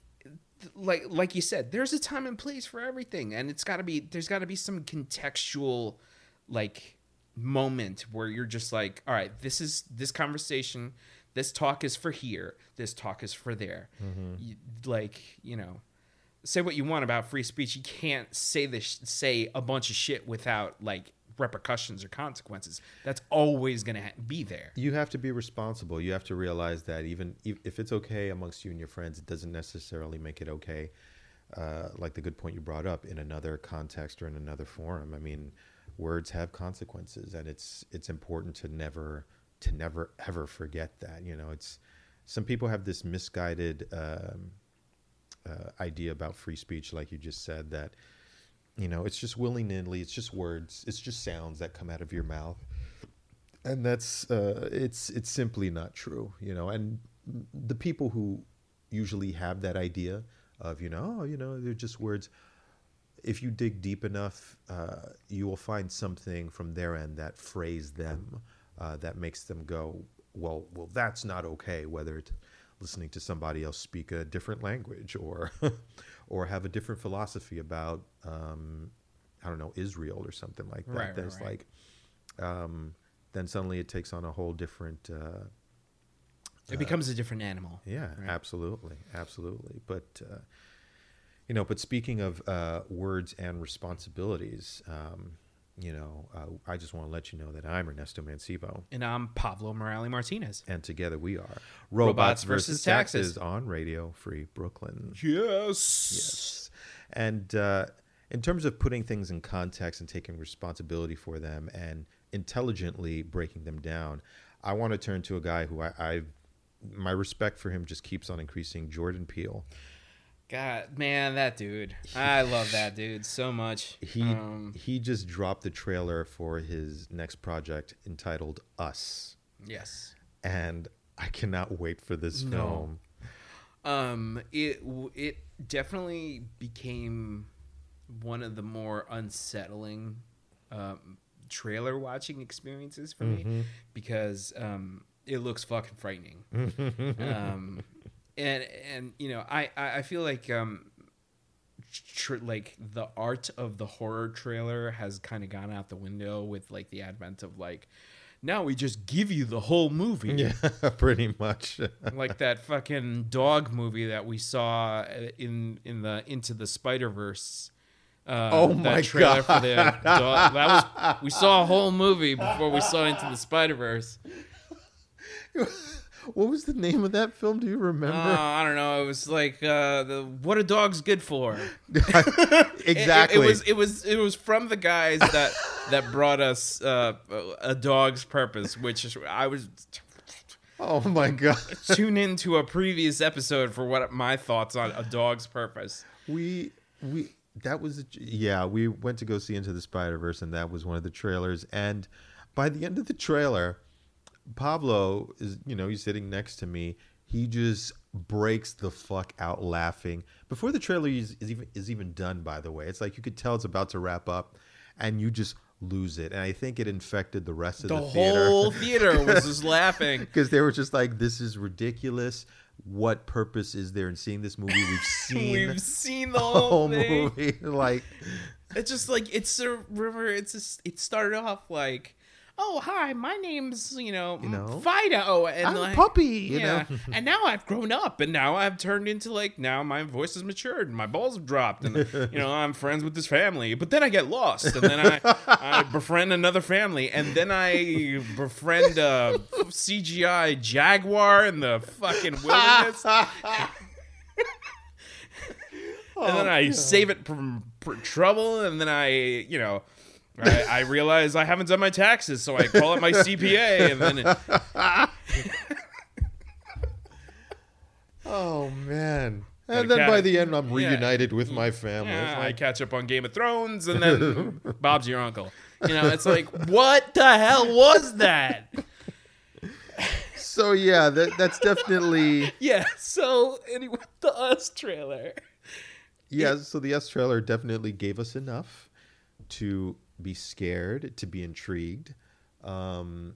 like like you said, there's a time and place for everything, and it's got to be there's got to be some contextual, like moment where you're just like, all right, this is this conversation, this talk is for here, this talk is for there. You, like you know, say what you want about free speech, you can't say this say a bunch of shit without like repercussions or consequences. That's always gonna ha- be there. you have to be responsible. You have to realize that even if, if it's okay amongst you and your friends, it doesn't necessarily make it okay. Uh, like the good point you brought up in another context or in another forum. I mean, words have consequences, and it's it's important to never to never ever forget that. You know, it's some people have this misguided um, uh, idea about free speech, like you just said, that you know it's just willy nilly, it's just words, it's just sounds that come out of your mouth. And that's uh, it's it's simply not true you know and the people who usually have that idea of you know oh, you know they're just words if you dig deep enough uh, you will find something from their end that phrase them uh, that makes them go well well that's not okay whether it's listening to somebody else speak a different language or or have a different philosophy about um, I don't know Israel or something like that Right, that's right. like um, then suddenly it takes on a whole different uh, It becomes a different animal. yeah Right. absolutely absolutely but uh, you know but speaking of uh, words and responsibilities um, you know uh, i just want to let you know that i'm ernesto mancibo And I'm Pablo Morales Martinez. and together we are Robots versus Taxes. on radio free brooklyn Yes. Yes. And uh, in terms of putting things in context and taking responsibility for them and intelligently breaking them down, I want to turn to a guy who I, I my respect for him just keeps on increasing. Jordan Peele. God, man, that dude. I love that dude so much. He Um, he just dropped the trailer for his next project entitled Us, yes. and I cannot wait for this No. film. Um, it it definitely became one of the more unsettling um, trailer watching experiences for me because um, it looks fucking frightening. um, and and you know, I I feel like um. Tr- like the art of the horror trailer has kind of gone out the window with like the advent of like now we just give you the whole movie Yeah, pretty much. like that fucking dog movie that we saw in in the Into the Spider Verse. Uh, Oh that my trailer For the dog. That was we saw a whole movie before we saw Into the Spider Verse. what was the name of that film? Do you Uh, remember? I don't know. It was like uh, the what a dog's good for. exactly. It, it, it was it was it was from the guys that that brought us uh, a dog's purpose, which I was oh my god. tune into a previous episode for what my thoughts on a dog's purpose. we we that was a, yeah we went to go see into the spider verse and that was one of the trailers and by the end of the trailer pablo is you know he's sitting next to me he just breaks the fuck out laughing before the trailer is, is even is even done by the way it's like you could tell it's about to wrap up and you just lose it and i think it infected the rest of the the, theater whole theater was just laughing. because they were just like this is ridiculous what purpose is there in seeing this movie we've seen We've seen the whole, whole movie. Like, It's just like it's a river. It's just it started off like, oh hi, my name's you know, You know? Fido, oh, and I'm like, a puppy, you yeah, know. and now I've grown up, and now I've turned into like now my voice has matured, and my balls have dropped, and you know I'm friends with this family, but then I get lost, and then I I befriend another family, and then I befriend a CGI jaguar in the fucking wilderness. and then oh, I save it from pr- trouble, and then I, you know, I, I realize I haven't done my taxes, so I call up my CPA, and then it, oh man, And then by the end, I'm Yeah. reunited with my family. Yeah, I catch up on Game of Thrones, and then Bob's your uncle. You know, it's like, what the hell was that? so yeah, that, that's definitely Yeah. So anyway, the Us trailer. yeah. So the S trailer definitely gave us enough to be scared, to be intrigued, um,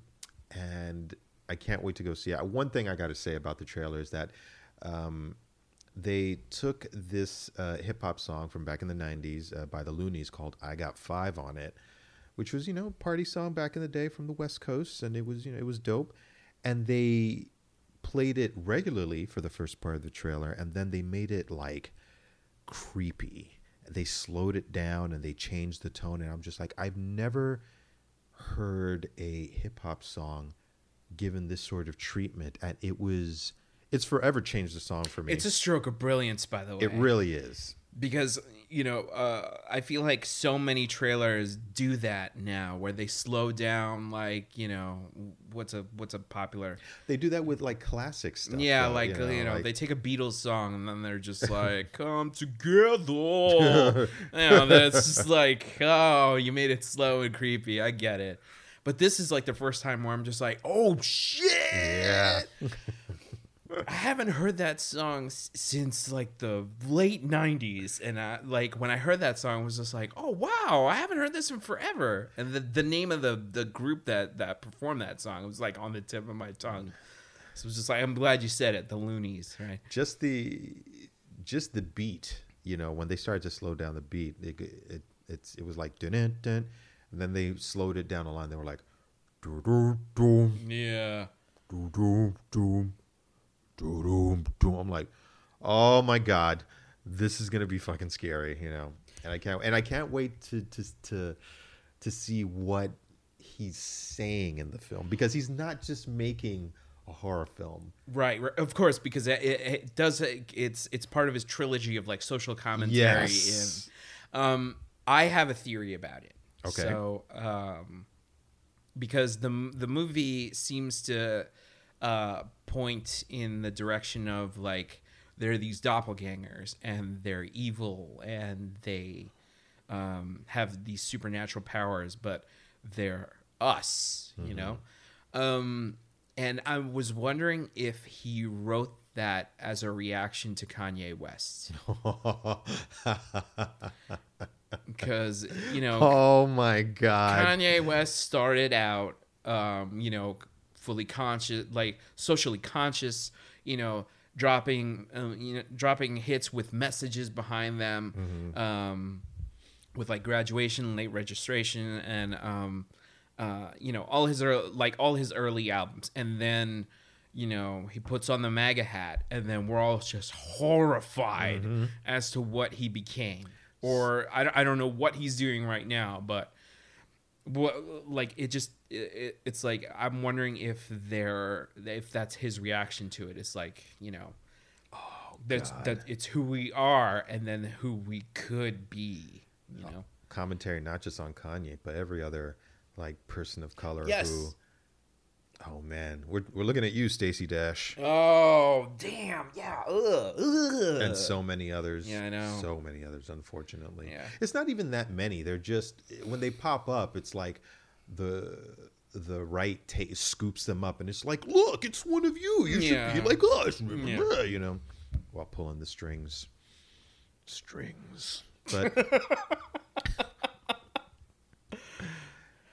and I can't wait to go see it. One thing I got to say about the trailer is that um, they took this uh, hip hop song from back in the '90s uh, by the Luniz called "I Got Five on It," which was you know party song back in the day from the West Coast, and it was you know it was dope, and they played it regularly for the first part of the trailer, and then they made it like creepy. They slowed it down and they changed the tone, and I'm just like, I've never heard a hip hop song given this sort of treatment, and it was, it's forever changed the song for me. It's a stroke of brilliance, by the way. it really is. Because you know uh, I feel like so many trailers do that now, where they slow down, like you know what's a what's a popular They do that with like classic stuff. yeah, though, like you know, like- they take a Beatles song and then they're just like come together. you know, that's just like oh, you made it slow and creepy. I get it. But this is like the first time where I'm just like, oh shit! yeah. I haven't heard that song s- since like the late '90s, and I, like when I heard that song, I was just like, "Oh wow, I haven't heard this in forever." And the, the name of the the group that that performed that song was like on the tip of my tongue. So it was just like, I'm glad you said it, the Luniz, right? just the just the beat you know when they started to slow down the beat it it, it's it was like dun dun dun and then they slowed it down a line they were like doo doo doo Yeah, doo doo doo I'm like oh my god this is gonna be fucking scary you know and I can't and I can't wait to to to to see what he's saying in the film because he's not just making a horror film right, right. Of course, because it, it, it does. It's it's part of his trilogy of like social commentary. Yes. And um, I have a theory about it. Okay. So, um, because the the movie seems to uh, point in the direction of like there are these doppelgangers and they're evil and they um, have these supernatural powers, but they're us, you know. Um, and I was wondering if he wrote that as a reaction to Kanye West, because you know oh my god. Kanye West started out, um, you know, fully conscious, like socially conscious, you know, dropping, um, you know, dropping hits with messages behind them, um, with like graduation, late registration, and um, uh, you know, all his ear- like all his early albums, and then. You know, he puts on the MAGA hat, and then we're all just horrified as to what he became. Or I, I don't know what he's doing right now, but what like it just it, it's like i'm wondering if they're if that's his reaction to it. It's like you know oh that's that it's who we are and then who we could be you oh, know? commentary not just on Kanye but every other like person of color Yes. who oh man. We're, we're looking at you Stacey Dash. Oh damn. Yeah. Ugh, ugh. and so many others. Yeah, I know. so many others unfortunately. Yeah. it's not even that many. They're just when they pop up it's like the the right ta scoops them up and it's like look it's one of you. You Yeah. should be like us. Yeah. you know while pulling the strings. Strings. But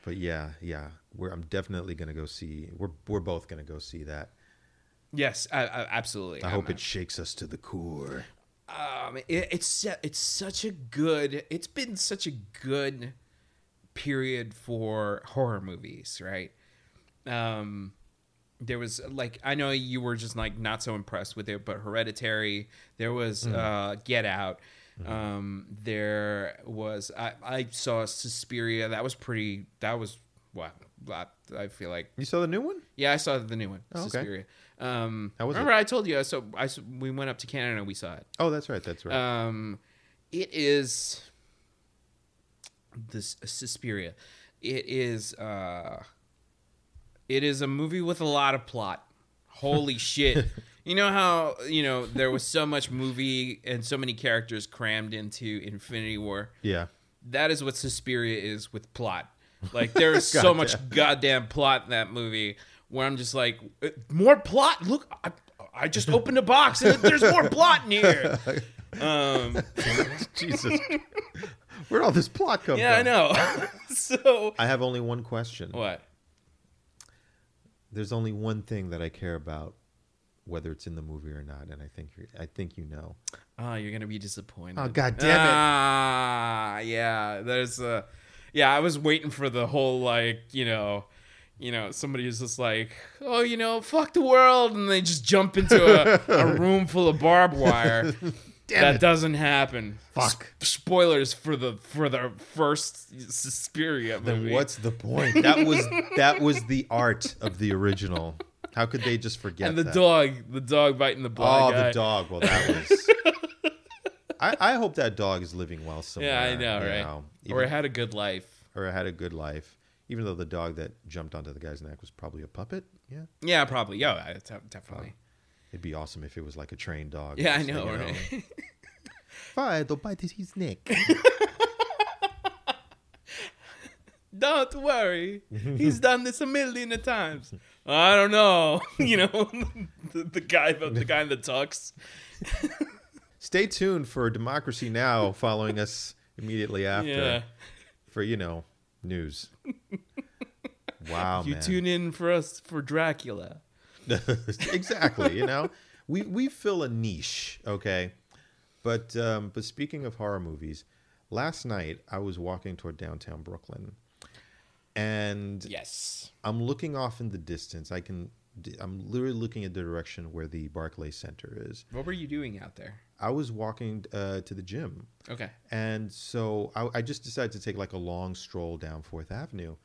but yeah yeah i'm definitely gonna go see we're we're both gonna go see that. Yes I, I, absolutely. I I'm- hope it shakes us to the core. Um, it, it's it's such a good it's been such a good period for horror movies right? Um there was like i know you were just like not so impressed with it but hereditary there was uh get out. Um there was i i saw suspiria that was pretty that was what I, feel like you saw the new one yeah i saw the new one Oh, okay. um How was it? remember i told you so i we went up to canada and we saw it oh that's right that's right um, it is this Suspiria. It is uh, it is a movie with a lot of plot. Holy shit! You know how you know there was so much movie and so many characters crammed into Infinity War. Yeah. That is what Suspiria is with plot. Like there is so much goddamn plot in that movie where I'm just like, "Uh, more plot. Look, I, I just opened a box and there's more plot in here. Um, Jesus. Where'd all this plot come yeah, I know. so I have only one question. what? There's only one thing that I care about, whether it's in the movie or not, and I think you're, I think you know. Oh, you're gonna be disappointed. Oh, God damn it. Ah, yeah. There's a, yeah. I was waiting for the whole like, you know, you know, somebody is just like, oh, you know, fuck the world, and they just jump into a, a room full of barbed wire. That it. doesn't happen. Fuck. S- spoilers for the for the first Suspiria movie. Then what's the point? That was that was the art of the original. How could they just forget and the that? dog, the dog biting the blind Oh, guy. the dog. Well, that was. I, I hope that dog is living well somewhere. Yeah, I know, right? know, or even- had a good life. or it had a good life. Even though the dog that jumped onto the guy's neck was probably a puppet. Yeah, Yeah, probably. Yeah, uh, de- definitely. it'd be awesome if it was like a trained dog. Yeah, I know, right? Fine, don't bite his neck. Don't worry. He's done this a million of times. I don't know. You know, the, the guy the guy in the tux. Stay tuned for Democracy Now! following us immediately after Yeah. for you know news. Wow, You man. tune in for us for Dracula. exactly. You know, we we fill a niche, okay. But um, but speaking of horror movies, last night I was walking toward downtown Brooklyn, and Yes. I'm looking off in the distance. I can. I'm literally looking at the direction where the Barclays Center is. What were you doing out there? I was walking uh, to the gym, Okay. and so I, I just decided to take like a long stroll down Fourth Avenue,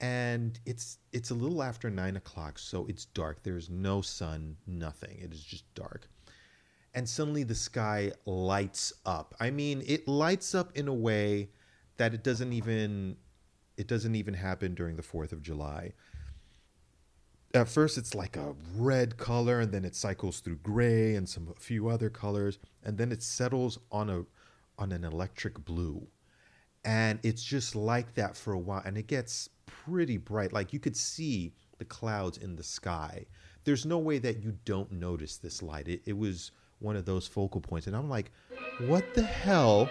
and it's it's a little after nine o'clock, so it's dark. There's no sun, nothing. It is just dark, and suddenly the sky lights up. I mean, it lights up in a way that it doesn't even it doesn't even happen during the Fourth of July. At first, it's like a red color, and then it cycles through gray and some a few other colors, and then it settles on a on an electric blue, and it's just like that for a while, and it gets pretty bright. Like you could see the clouds in the sky. There's no way that you don't notice this light. It, it was one of those focal points, and I'm like, what the hell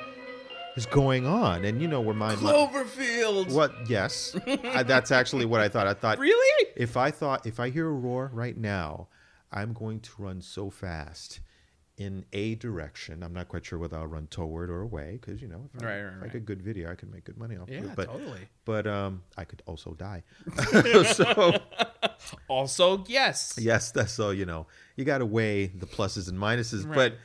is going on? And you know where my my- Cloverfield. what? Yes, I, that's actually what I thought. I thought Really? if I thought if I hear a roar right now, I'm going to run so fast in a direction. I'm not quite sure whether I'll run toward or away because you know if I, Right, right, right. get good video, I can make good money off Yeah, of it. But totally. but um, I could also die. so Also, yes. yes, that's so you know you got to weigh the pluses and minuses. But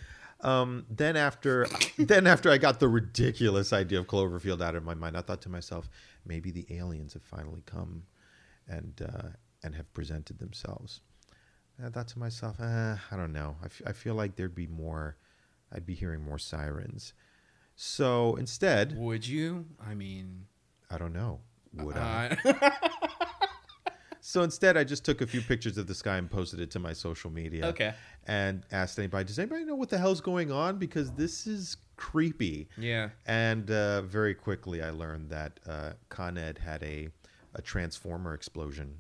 um, then after then after I got the ridiculous idea of Cloverfield out of my mind, I thought to myself, maybe the aliens have finally come and uh, and have presented themselves. And I thought to myself, eh, I don't know. I, f- I feel like there'd be more. I'd be hearing more sirens. So instead, Would you? I mean, I don't know. Would I? So instead, I just took a few pictures of the sky and posted it to my social media. Okay. And asked anybody, does anybody know what the hell's going on? Because this is creepy. yeah. And uh, very quickly, I learned that uh, Con Ed had a, a transformer explosion.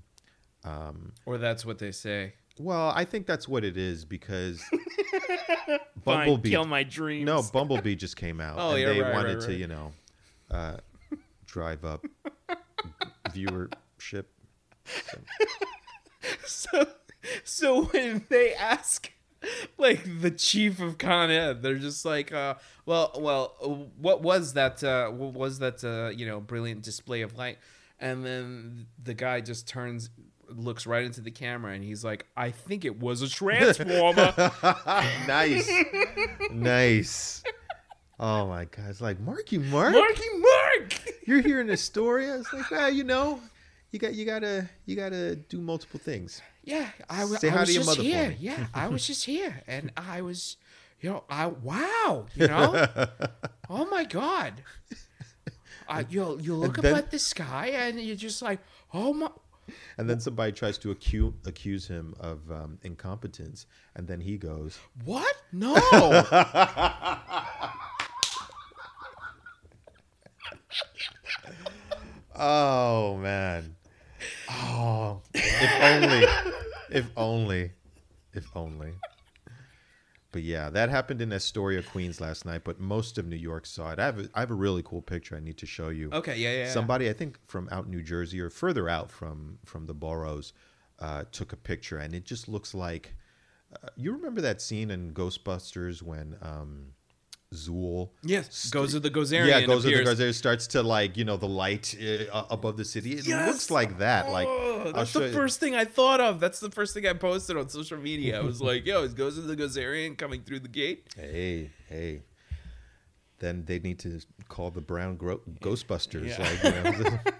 Um, Or that's what they say. well, I think that's what it is because Fine, Bumblebee. kill my dreams. no, Bumblebee just came out, Oh, and yeah, they right, wanted right, to, you know, uh, drive up viewership. So, so when they ask, like the chief of Con Ed, they're just like, uh, well, well, what was that? Uh, what was that? Uh, you know, brilliant display of light? And then the guy just turns, looks right into the camera, and he's like, I think it was a transformer. nice, nice. Oh my god! It's like Marky Mark. Marky Mark. You're hearing Astoria. It's like, ah, you know, you got you gotta you gotta do multiple things. Yeah, I, w- Say I hi was to your just mother here. Yeah, I was just here, and I was, you know, I wow, you know, oh my god, uh, you you look then- up at the sky, and you're just like, oh my, and then somebody tries to accuse accuse him of um, incompetence, and then he goes, What? No. "Oh man, oh, if only, if only, if only." But yeah, that happened in Astoria, Queens last night. But most of New York saw it. I have a, I have a really cool picture I need to show you. okay, yeah, yeah. yeah. Somebody I think from out New Jersey or further out from from the boroughs uh, took a picture, and it just looks like. Uh, you remember that scene in Ghostbusters when um, Zuul Yes, Gozer the Gozerian. yeah, goes to the. Gozerian, starts to like you know the light uh, above the city. It Yes! looks like that. Like Oh, I'll that's the you- first thing I thought of. That's the first thing I posted on social media. I was like, "Yo, it Gozer the Gozerian coming through the gate." Hey, hey. Then they need to call the Brown Gro- Ghostbusters. Yeah. Like, you know.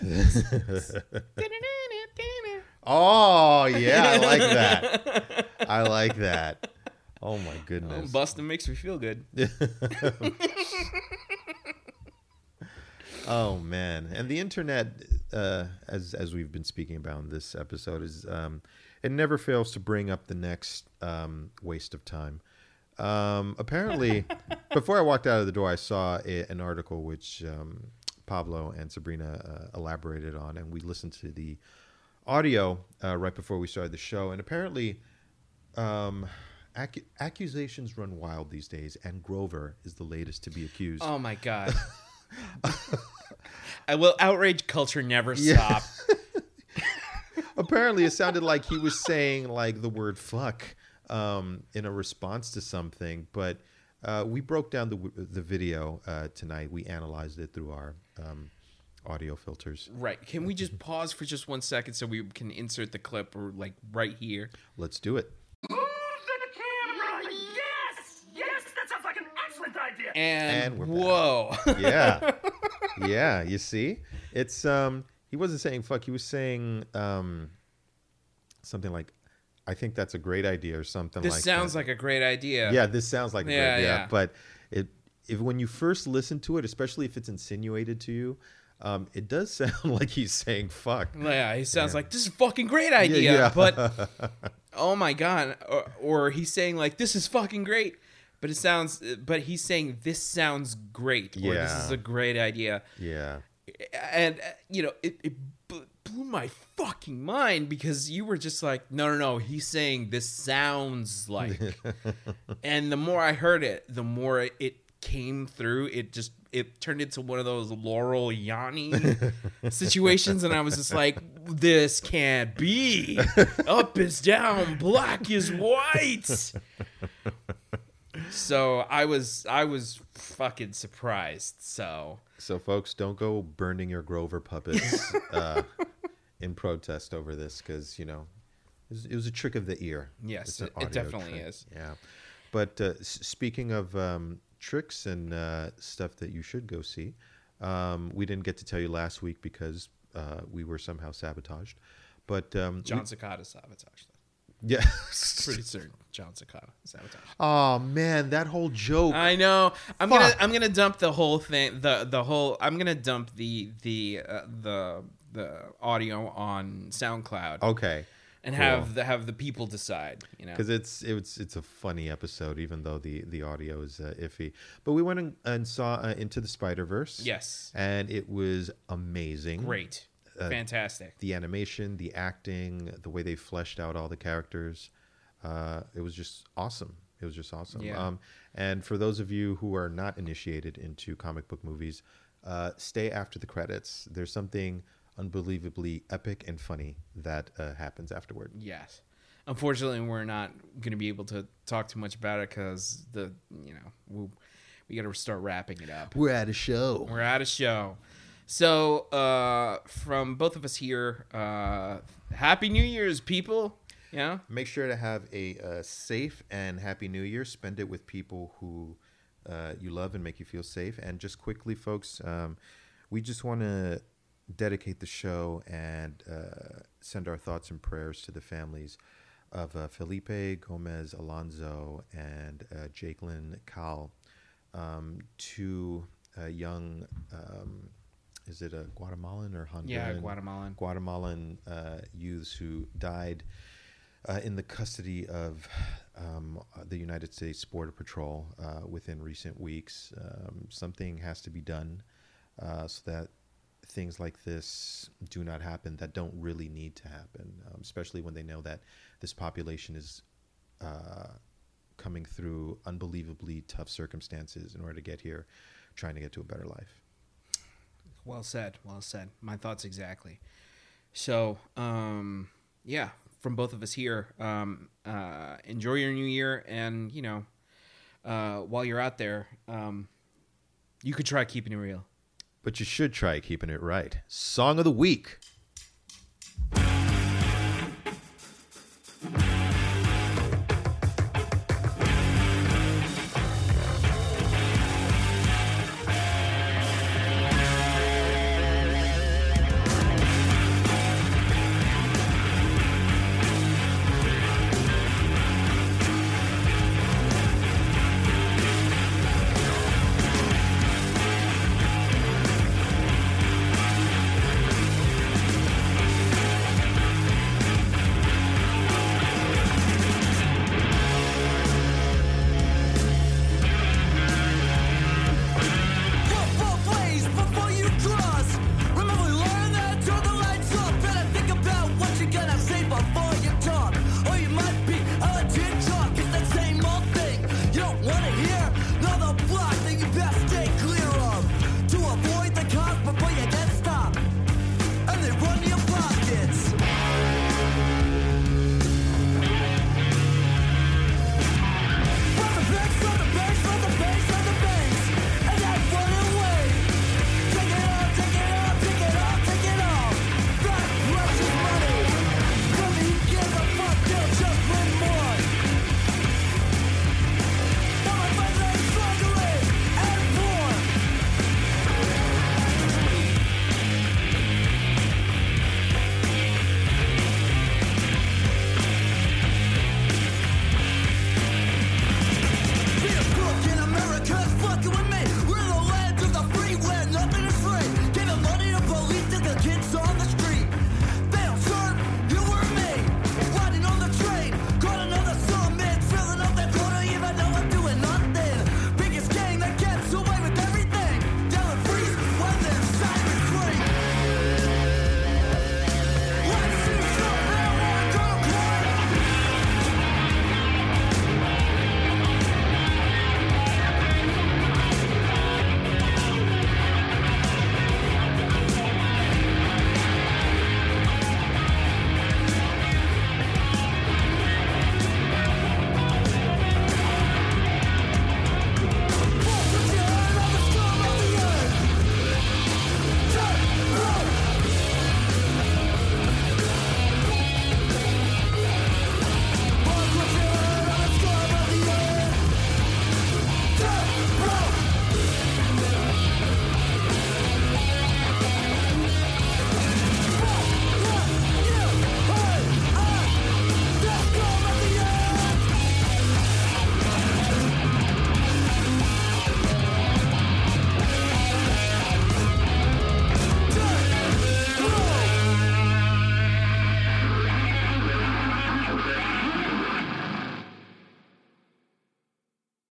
oh yeah, I like that. I like that. Oh my goodness. busting makes me feel good. Oh man, and the internet, uh, as as we've been speaking about in this episode, is um, it never fails to bring up the next um, waste of time. Um, apparently, before I walked out of the door, I saw a, an article which um, Pablo and Sabrina uh, elaborated on, and we listened to the audio uh, right before we started the show. And apparently, um, accu- accusations run wild these days, and Grover is the latest to be accused. Oh my god. I will outrage culture never stop. apparently it sounded like he was saying like the word fuck um, in a response to something but uh, we broke down the, the video uh, tonight we analyzed it through our um, audio filters Right. Can we just pause for just one second so we can insert the clip or like right here? let's do it Move to the camera! Yes! Yes, that sounds like an excellent idea! And, And we're back. whoa. yeah yeah you see it's um he wasn't saying fuck he was saying um something like i think that's a great idea or something this like sounds that. like a great idea. yeah this sounds like a Yeah, great, yeah, yeah. but it if when you first listen to it especially if it's insinuated to you um it does sound like he's saying fuck Yeah, he sounds like this is a fucking great idea, yeah. but oh my god, or, or he's saying like this is fucking great, but it sounds, but he's saying this sounds great, or this is a great idea, yeah and uh, you know it, it blew my fucking mind because you were just like, no, no, no, he's saying this sounds like, and the more I heard it, the more it, it came through. It just it turned into one of those Laurel Yanny situations, and I was just like, this can't be. Up is down, black is white. So I was I was fucking surprised. So so folks don't go burning your grover puppets uh in protest over this because you know it was, it was a trick of the ear Yes, it- definitely is. yeah but uh, s- speaking of um tricks and uh stuff that you should go see um we didn't get to tell you last week because uh we were somehow sabotaged but um John Cicada sabotaged them. yeah Pretty certain John Cicada sabotaged. oh man that whole joke I know. I'm gonna I'm gonna dump the whole thing. The the whole. I'm gonna dump the the uh, the the audio on SoundCloud okay and cool. have the have the people decide. You know. because it's it's it's a funny episode, even though the the audio is uh, iffy. But we went and, and saw uh, Into the Spider Verse. Yes. and it was amazing. Great. Uh, Fantastic. The animation, the acting, the way they fleshed out all the characters, uh, it was just awesome. It was just awesome. Yeah. Um, and for those of you who are not initiated into comic book movies, uh, stay after the credits. There's something unbelievably epic and funny that uh, happens afterward. Yes. Unfortunately, we're not going to be able to talk too much about it because the you know we we got to start wrapping it up. We're at a show. We're at a show. So, uh, from both of us here, uh, Happy New Year's, people. Yeah. Make sure to have a uh, safe and happy new year. Spend it with people who uh, you love and make you feel safe. And just quickly, folks, um, we just want to dedicate the show and uh, send our thoughts and prayers to the families of uh, Felipe Gomez Alonzo and uh, Jakelin Caal, um, two uh, young. Um, is it a Guatemalan or Honduran? Yeah, Guatemalan. Guatemalan uh, youths who died uh, in the custody of um, the United States Border Patrol uh, within recent weeks. Um, something has to be done uh, so that things like this do not happen that don't really need to happen, um, especially when they know that this population is uh, coming through unbelievably tough circumstances in order to get here, trying to get to a better life. Well said. Well said. My thoughts exactly. So, um, yeah, from both of us here, um, uh, enjoy your new year, and you know, uh, while you're out there, um, you could try keeping it real. But you should try keeping it right. Song of the week.